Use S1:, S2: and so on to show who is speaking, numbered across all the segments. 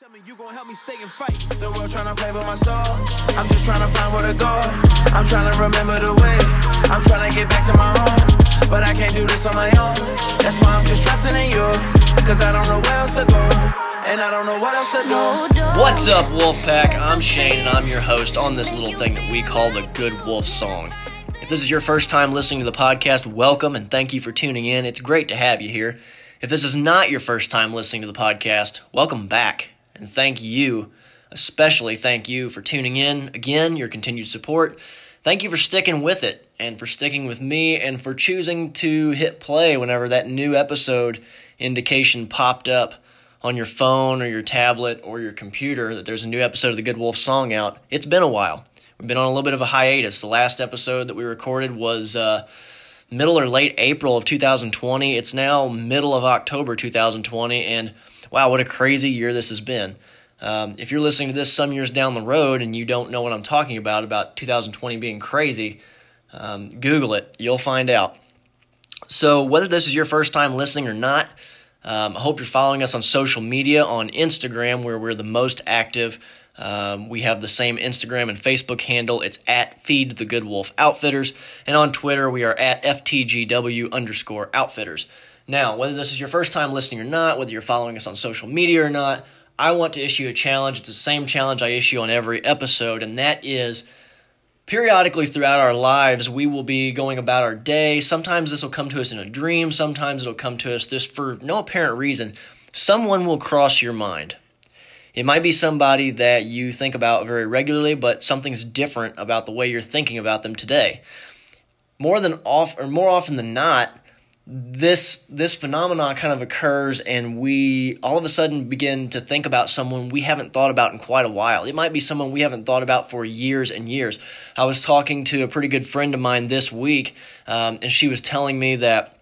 S1: Tell me you gonna help me stay and fight. The world trying to play with my soul. I'm just trying to find where to go. I'm trying to remember the way. I'm trying to get back to my home. But I can't do this on my own. That's why I'm just trusting in you. Cause I don't know where else to go. And I don't know what else to do.
S2: What's up, Wolfpack? I'm Shane, and I'm your host on this little thing that we call the Good Wolf Song. If this is your first time listening to the podcast, welcome and thank you for tuning in. It's great to have you here. If this is not your first time listening to the podcast, welcome back. And thank you, especially thank you for tuning in. Again, your continued support. Thank you for sticking with it and for sticking with me and for choosing to hit play whenever that new episode indication popped up on your phone or your tablet or your computer that there's a new episode of the Good Wolf song out. It's been a while. We've been on a little bit of a hiatus. The last episode that we recorded was uh, middle or late April of 2020. It's now middle of October 2020, and wow, what a crazy year this has been. Um, if you're listening to this some years down the road and you don't know what I'm talking about, about 2020 being crazy, um, Google it. You'll find out. So, whether this is your first time listening or not, um, I hope you're following us on social media on Instagram, where we're the most active. Um, we have the same Instagram and Facebook handle. It's at Feed the Good Wolf Outfitters. And on Twitter, we are at FTGW underscore Outfitters. Now, whether this is your first time listening or not, whether you're following us on social media or not, I want to issue a challenge. It's the same challenge I issue on every episode, and that is periodically throughout our lives, we will be going about our day. Sometimes this will come to us in a dream, sometimes it'll come to us just for no apparent reason. Someone will cross your mind. It might be somebody that you think about very regularly, but something's different about the way you're thinking about them today. More than off or more often than not, this this phenomenon kind of occurs and we all of a sudden begin to think about someone we haven't thought about in quite a while. It might be someone we haven't thought about for years and years. I was talking to a pretty good friend of mine this week, um, and she was telling me that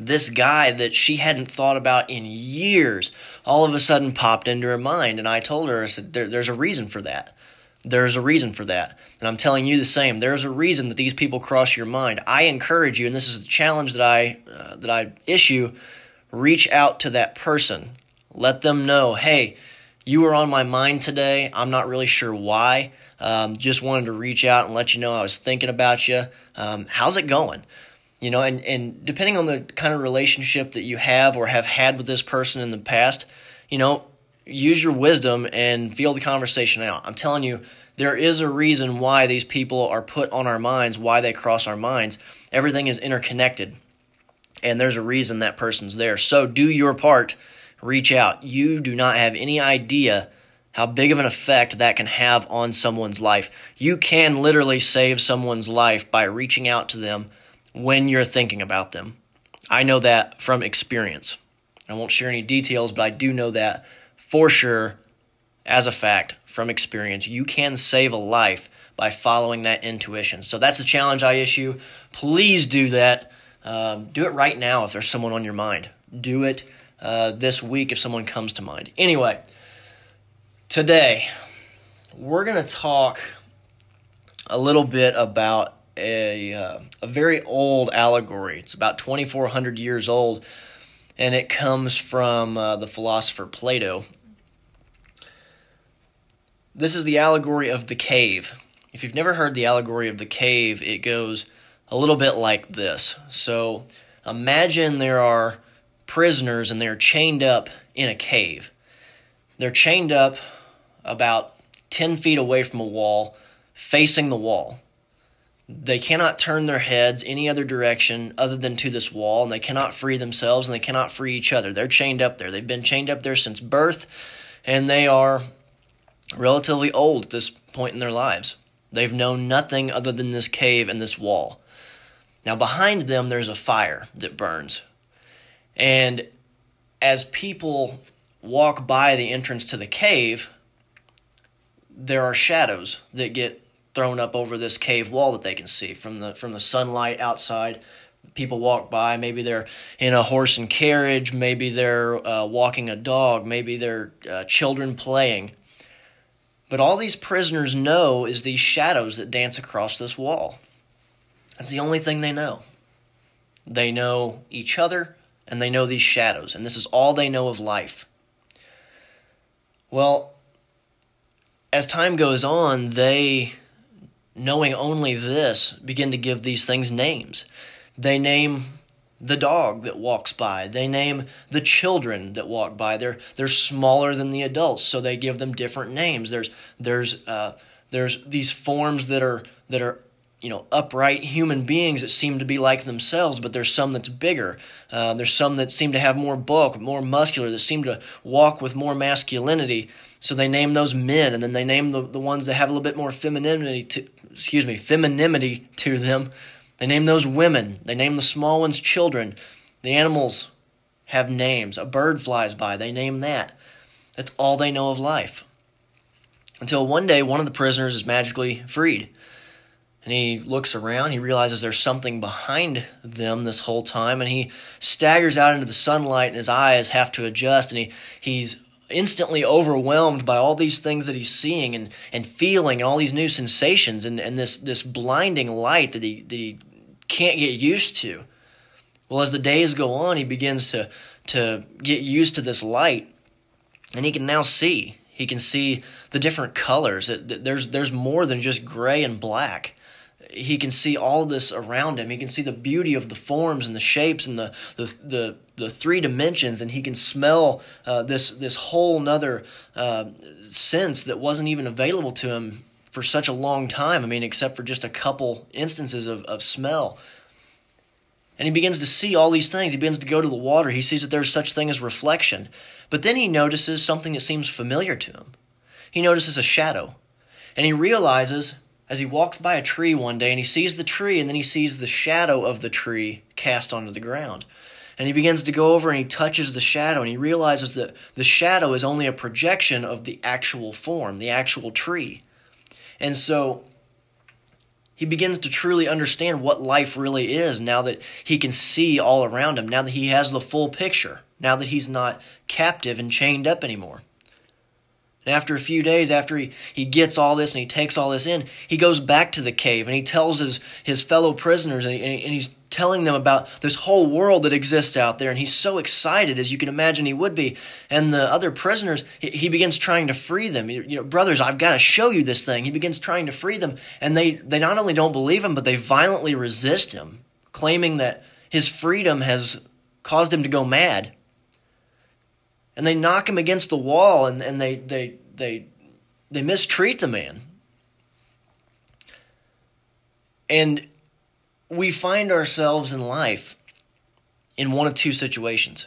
S2: this guy that she hadn't thought about in years all of a sudden popped into her mind. And I told her, I said, there, there's a reason for that. There's a reason for that. And I'm telling you the same. There's a reason that these people cross your mind. I encourage you, and this is the challenge that I uh, that I issue. Reach out to that person. Let them know, hey, you were on my mind today. I'm not really sure why. Um, just wanted to reach out and let you know I was thinking about you. Um, how's it going? You know, and, and depending on the kind of relationship that you have or have had with this person in the past, you know, use your wisdom and feel the conversation out. I'm telling you, there is a reason why these people are put on our minds, why they cross our minds. Everything is interconnected, and there's a reason that person's there. So do your part, reach out. You do not have any idea how big of an effect that can have on someone's life. You can literally save someone's life by reaching out to them when you're thinking about them. I know that from experience. I won't share any details, but I do know that for sure as a fact from experience. You can save a life by following that intuition. So that's a challenge I issue. Please do that. Um, do it right now if there's someone on your mind. Do it uh, this week if someone comes to mind. Anyway, today we're going to talk a little bit about a, uh, a very old allegory. It's about 2,400 years old, and it comes from uh, the philosopher Plato. This is the allegory of the cave. If you've never heard the allegory of the cave, it goes a little bit like this. So imagine there are prisoners and they're chained up in a cave. They're chained up about 10 feet away from a wall, facing the wall. They cannot turn their heads any other direction other than to this wall, and they cannot free themselves and they cannot free each other. They're chained up there. They've been chained up there since birth, and they are relatively old at this point in their lives. They've known nothing other than this cave and this wall. Now, behind them, there's a fire that burns. And as people walk by the entrance to the cave, there are shadows that get thrown up over this cave wall that they can see from the from the sunlight outside. People walk by. Maybe they're in a horse and carriage. Maybe they're uh, walking a dog. Maybe they're uh, children playing. But all these prisoners know is these shadows that dance across this wall. That's the only thing they know. They know each other and they know these shadows, and this is all they know of life. Well, as time goes on, they, knowing only this, begin to give these things names. They name the dog that walks by. They name the children that walk by. They're they're smaller than the adults, so they give them different names. There's there's uh, there's these forms that are that are you know upright human beings that seem to be like themselves, but there's some that's bigger. Uh, there's some that seem to have more bulk, more muscular, that seem to walk with more masculinity. So they name those men, and then they name the, the ones that have a little bit more femininity to excuse me femininity to them. They name those women. They name the small ones children. The animals have names. A bird flies by. They name that. That's all they know of life. Until one day, one of the prisoners is magically freed. And he looks around. He realizes there's something behind them this whole time. And he staggers out into the sunlight, and his eyes have to adjust. And he, he's instantly overwhelmed by all these things that he's seeing and, and feeling and all these new sensations and, and this, this blinding light that he, that he can't get used to. Well, as the days go on, he begins to, to get used to this light and he can now see. He can see the different colors. There's, there's more than just gray and black he can see all this around him. He can see the beauty of the forms and the shapes and the the the, the three dimensions, and he can smell uh, this this whole nother uh, sense that wasn't even available to him for such a long time. I mean, except for just a couple instances of, of smell. And he begins to see all these things. He begins to go to the water. He sees that there's such thing as reflection. But then he notices something that seems familiar to him. He notices a shadow. And he realizes as he walks by a tree one day and he sees the tree and then he sees the shadow of the tree cast onto the ground. And he begins to go over and he touches the shadow and he realizes that the shadow is only a projection of the actual form, the actual tree. And so he begins to truly understand what life really is now that he can see all around him, now that he has the full picture, now that he's not captive and chained up anymore. And after a few days, after he, he gets all this and he takes all this in, he goes back to the cave and he tells his, his fellow prisoners and, he, and he's telling them about this whole world that exists out there. And he's so excited, as you can imagine he would be. And the other prisoners, he, he begins trying to free them. You, you know, brothers, I've got to show you this thing. He begins trying to free them. And they, they not only don't believe him, but they violently resist him, claiming that his freedom has caused him to go mad and they knock him against the wall and, and they, they, they, they mistreat the man. And we find ourselves in life in one of two situations.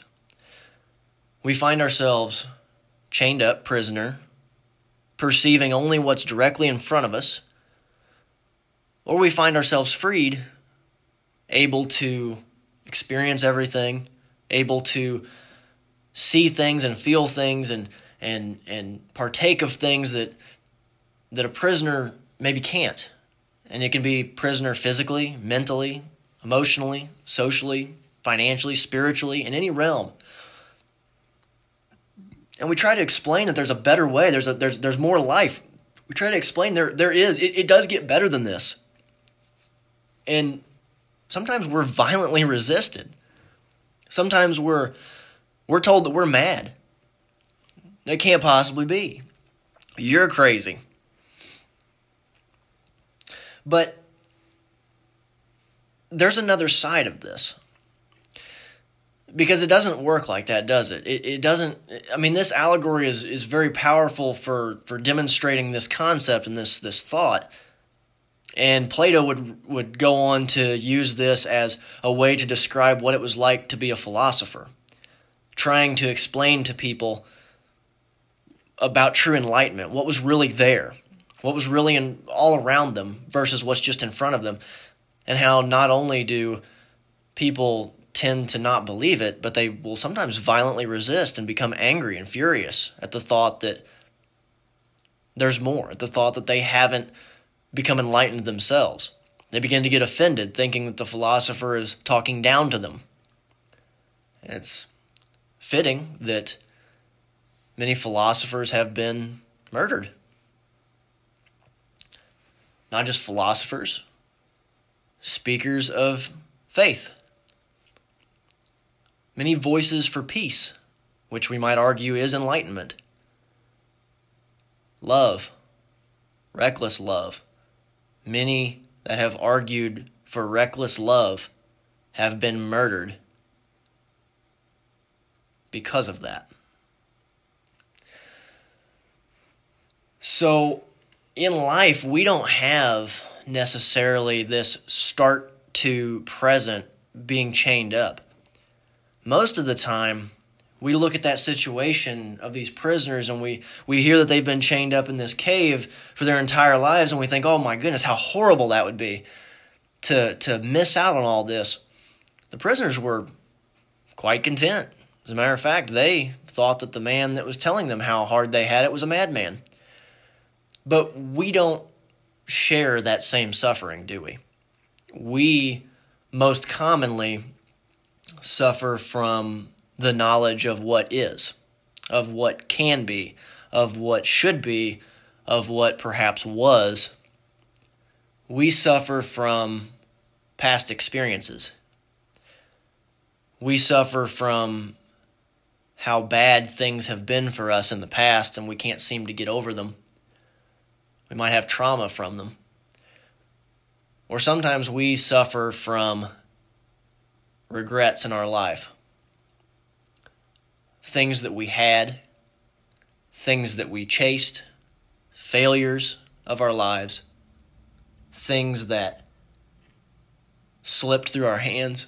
S2: We find ourselves chained up, prisoner, perceiving only what's directly in front of us, or we find ourselves freed, able to experience everything, able to see things and feel things and and and partake of things that that a prisoner maybe can't. And it can be prisoner physically, mentally, emotionally, socially, financially, spiritually, in any realm. And we try to explain that there's a better way, there's a there's there's more life. We try to explain there there is. It, it does get better than this. And sometimes we're violently resisted. Sometimes we're we're told that we're mad. That can't possibly be. You're crazy. But there's another side of this. Because it doesn't work like that, does it? It, it doesn't. I mean, this allegory is, is very powerful for, for demonstrating this concept and this, this thought. And Plato would, would go on to use this as a way to describe what it was like to be a philosopher trying to explain to people about true enlightenment, what was really there, what was really in, all around them versus what's just in front of them, and how not only do people tend to not believe it, but they will sometimes violently resist and become angry and furious at the thought that there's more, at the thought that they haven't become enlightened themselves. They begin to get offended, thinking that the philosopher is talking down to them. It's fitting that many philosophers have been murdered. Not just philosophers, speakers of faith, many voices for peace, which we might argue is enlightenment. love, reckless love. Many that have argued for reckless love have been murdered because of that. So, in life, we don't have necessarily this start to present being chained up. Most of the time, we look at that situation of these prisoners and we, we hear that they've been chained up in this cave for their entire lives and we think, oh my goodness, how horrible that would be to, to miss out on all this. The prisoners were quite content. As a matter of fact, they thought that the man that was telling them how hard they had it was a madman. But we don't share that same suffering, do we? We most commonly suffer from the knowledge of what is, of what can be, of what should be, of what perhaps was. We suffer from past experiences. We suffer from how bad things have been for us in the past and we can't seem to get over them. We might have trauma from them. Or sometimes we suffer from regrets in our life. Things that we had, things that we chased, failures of our lives, things that slipped through our hands.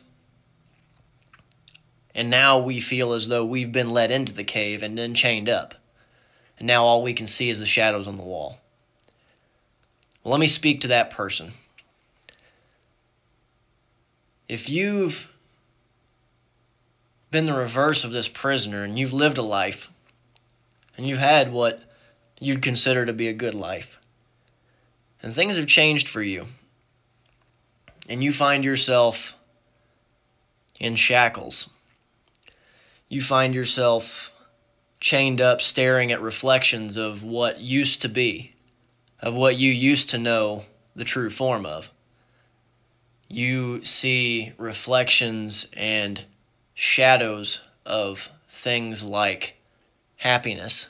S2: And now we feel as though we've been let into the cave and then chained up. And now all we can see is the shadows on the wall. Well, let me speak to that person. If you've been the reverse of this prisoner and you've lived a life and you've had what you'd consider to be a good life, and things have changed for you, and you find yourself in shackles, you find yourself chained up staring at reflections of what used to be, of what you used to know the true form of. You see reflections and shadows of things like happiness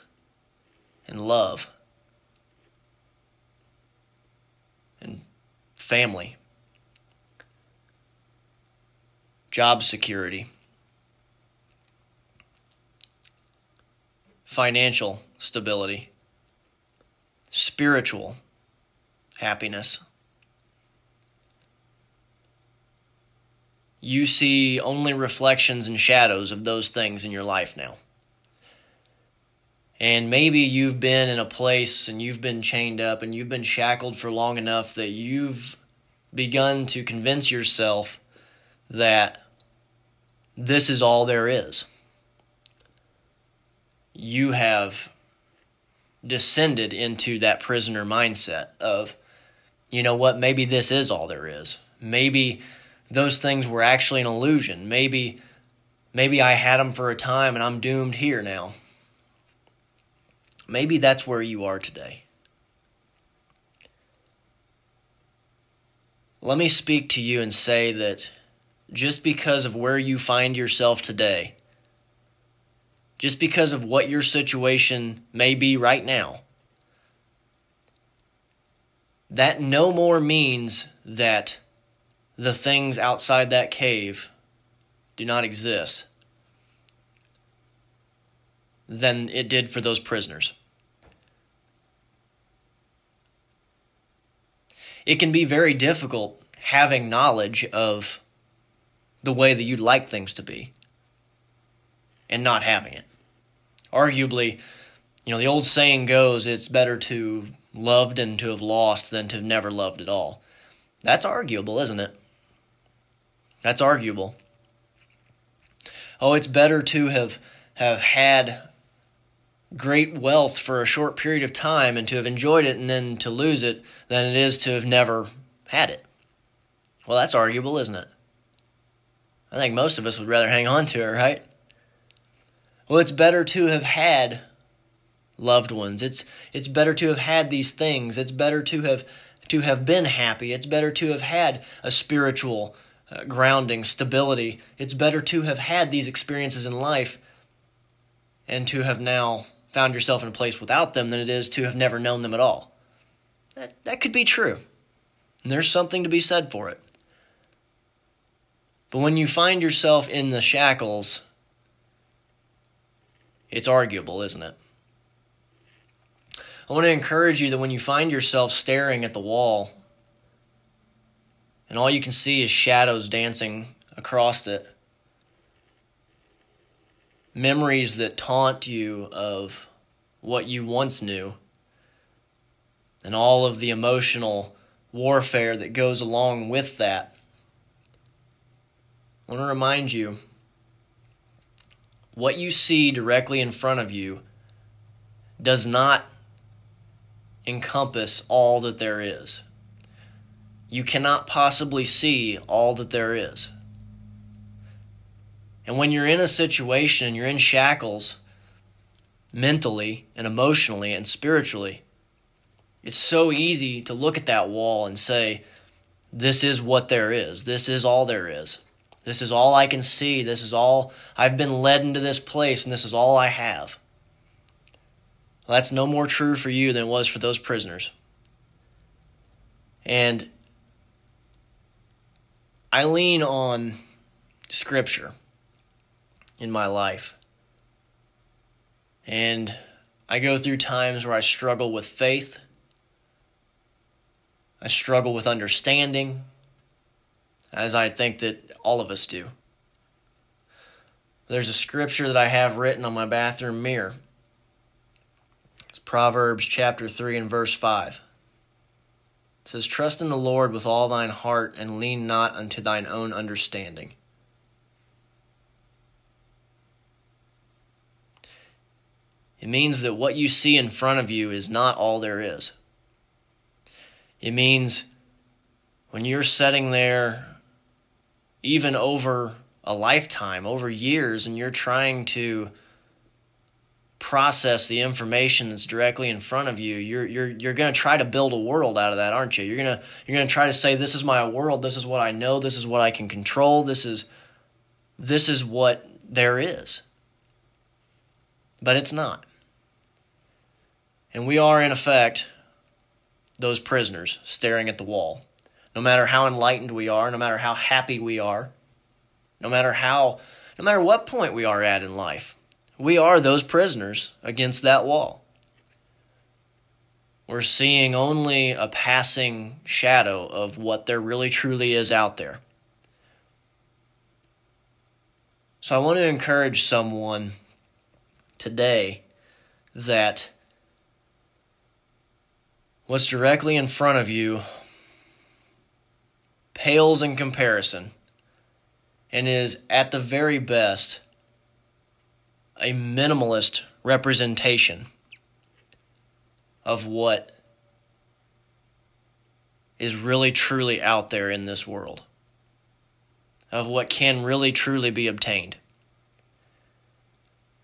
S2: and love and family, job security, financial stability, spiritual happiness. you see only reflections and shadows of those things in your life now. And maybe you've been in a place and you've been chained up and you've been shackled for long enough that you've begun to convince yourself that this is all there is. You have descended into that prisoner mindset of, you know what, maybe this is all there is. Maybe those things were actually an illusion. Maybe maybe I had them for a time and I'm doomed here now. Maybe that's where you are today. Let me speak to you and say that just because of where you find yourself today, just because of what your situation may be right now, that no more means that the things outside that cave do not exist than it did for those prisoners. It can be very difficult having knowledge of the way that you'd like things to be and not having it. Arguably, you know, the old saying goes it's better to loved and to have lost than to have never loved at all. That's arguable, isn't it? That's arguable. Oh, it's better to have have had great wealth for a short period of time and to have enjoyed it and then to lose it than it is to have never had it. Well, that's arguable, isn't it? I think most of us would rather hang on to it, right? Well, it's better to have had loved ones. It's it's better to have had these things. It's better to have to have been happy. It's better to have had a spiritual uh, grounding, stability. It's better to have had these experiences in life and to have now found yourself in a place without them than it is to have never known them at all. That, that could be true. And there's something to be said for it. But when you find yourself in the shackles, it's arguable, isn't it? I want to encourage you that when you find yourself staring at the wall and all you can see is shadows dancing across it, memories that taunt you of what you once knew, and all of the emotional warfare that goes along with that. I want to remind you what you see directly in front of you does not encompass all that there is. You cannot possibly see all that there is. And when you're in a situation, and you're in shackles mentally and emotionally and spiritually, it's so easy to look at that wall and say, This is what there is. This is all there is. This is all I can see. This is all I've been led into this place, and this is all I have. Well, that's no more true for you than it was for those prisoners. And I lean on Scripture in my life. And I go through times where I struggle with faith. I struggle with understanding, as I think that all of us do. There's a scripture that I have written on my bathroom mirror. It's Proverbs chapter 3 and verse 5. It says, Trust in the Lord with all thine heart, and lean not unto thine own understanding. It means that what you see in front of you is not all there is. It means when you're sitting there, even over a lifetime, over years, and you're trying to process the information that's directly in front of you you're you're you're going to try to build a world out of that aren't you? You're to you're to try to say this is my world. This is what I know. This is what I can control. This is this is what there is. But it's not. And we are, in effect, those prisoners staring at the wall. No matter how enlightened we are, no matter how happy we are, no matter how, no matter what point we are at in life, we are those prisoners against that wall. We're seeing only a passing shadow of what there really truly is out there. So I want to encourage someone today that what's directly in front of you pales in comparison and is at the very best a minimalist representation of what is really truly out there in this world, of what can really truly be obtained.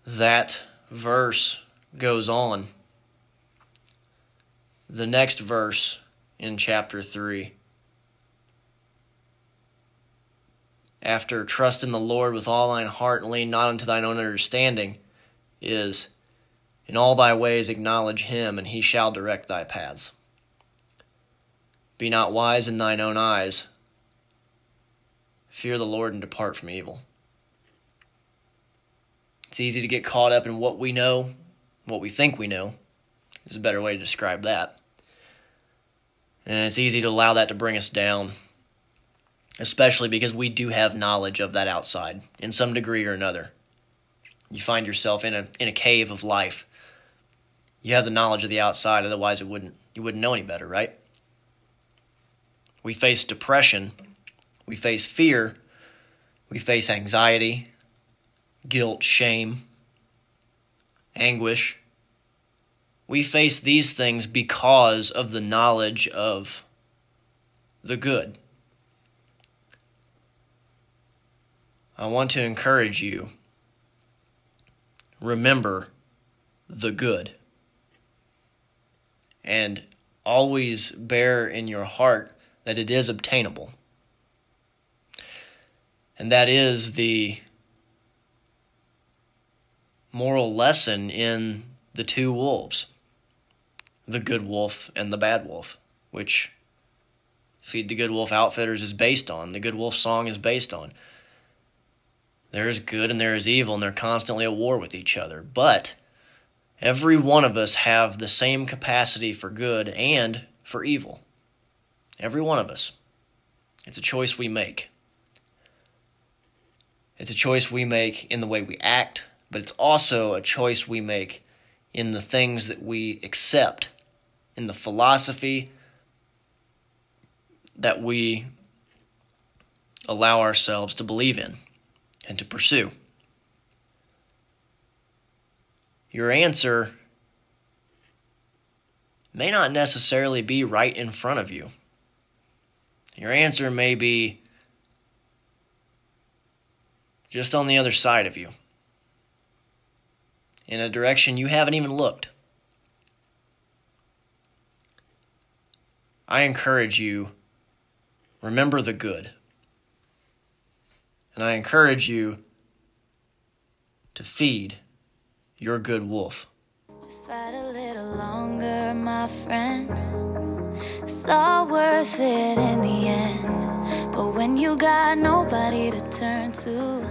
S2: That verse goes on the next verse in chapter 3. After trust in the Lord with all thine heart and lean not unto thine own understanding, is in all thy ways acknowledge him, and he shall direct thy paths. Be not wise in thine own eyes. Fear the Lord and depart from evil. It's easy to get caught up in what we know, what we think we know. Is a better way to describe that. And it's easy to allow that to bring us down, especially because we do have knowledge of that outside in some degree or another. You find yourself in a in a cave of life. You have the knowledge of the outside, otherwise it wouldn't you wouldn't know any better, right? We face depression, we face fear, we face anxiety, guilt, shame, anguish, we face these things because of the knowledge of the good. I want to encourage you remember the good. And always bear in your heart that it is obtainable. And that is the moral lesson in the two wolves the good wolf and the bad wolf, which Feed the Good Wolf Outfitters is based on, the Good Wolf song is based on. There is good and there is evil, and they're constantly at war with each other. But every one of us have the same capacity for good and for evil. Every one of us. It's a choice we make. It's a choice we make in the way we act, but it's also a choice we make in the things that we accept, in the philosophy that we allow ourselves to believe in and to pursue. Your answer may not necessarily be right in front of you. Your answer may be just on the other side of you, in a direction you haven't even looked. I encourage you remember the good. And I encourage you to feed your good wolf.
S3: Just fight a little longer, my friend. It's all worth it in the end. But when you got nobody to turn to,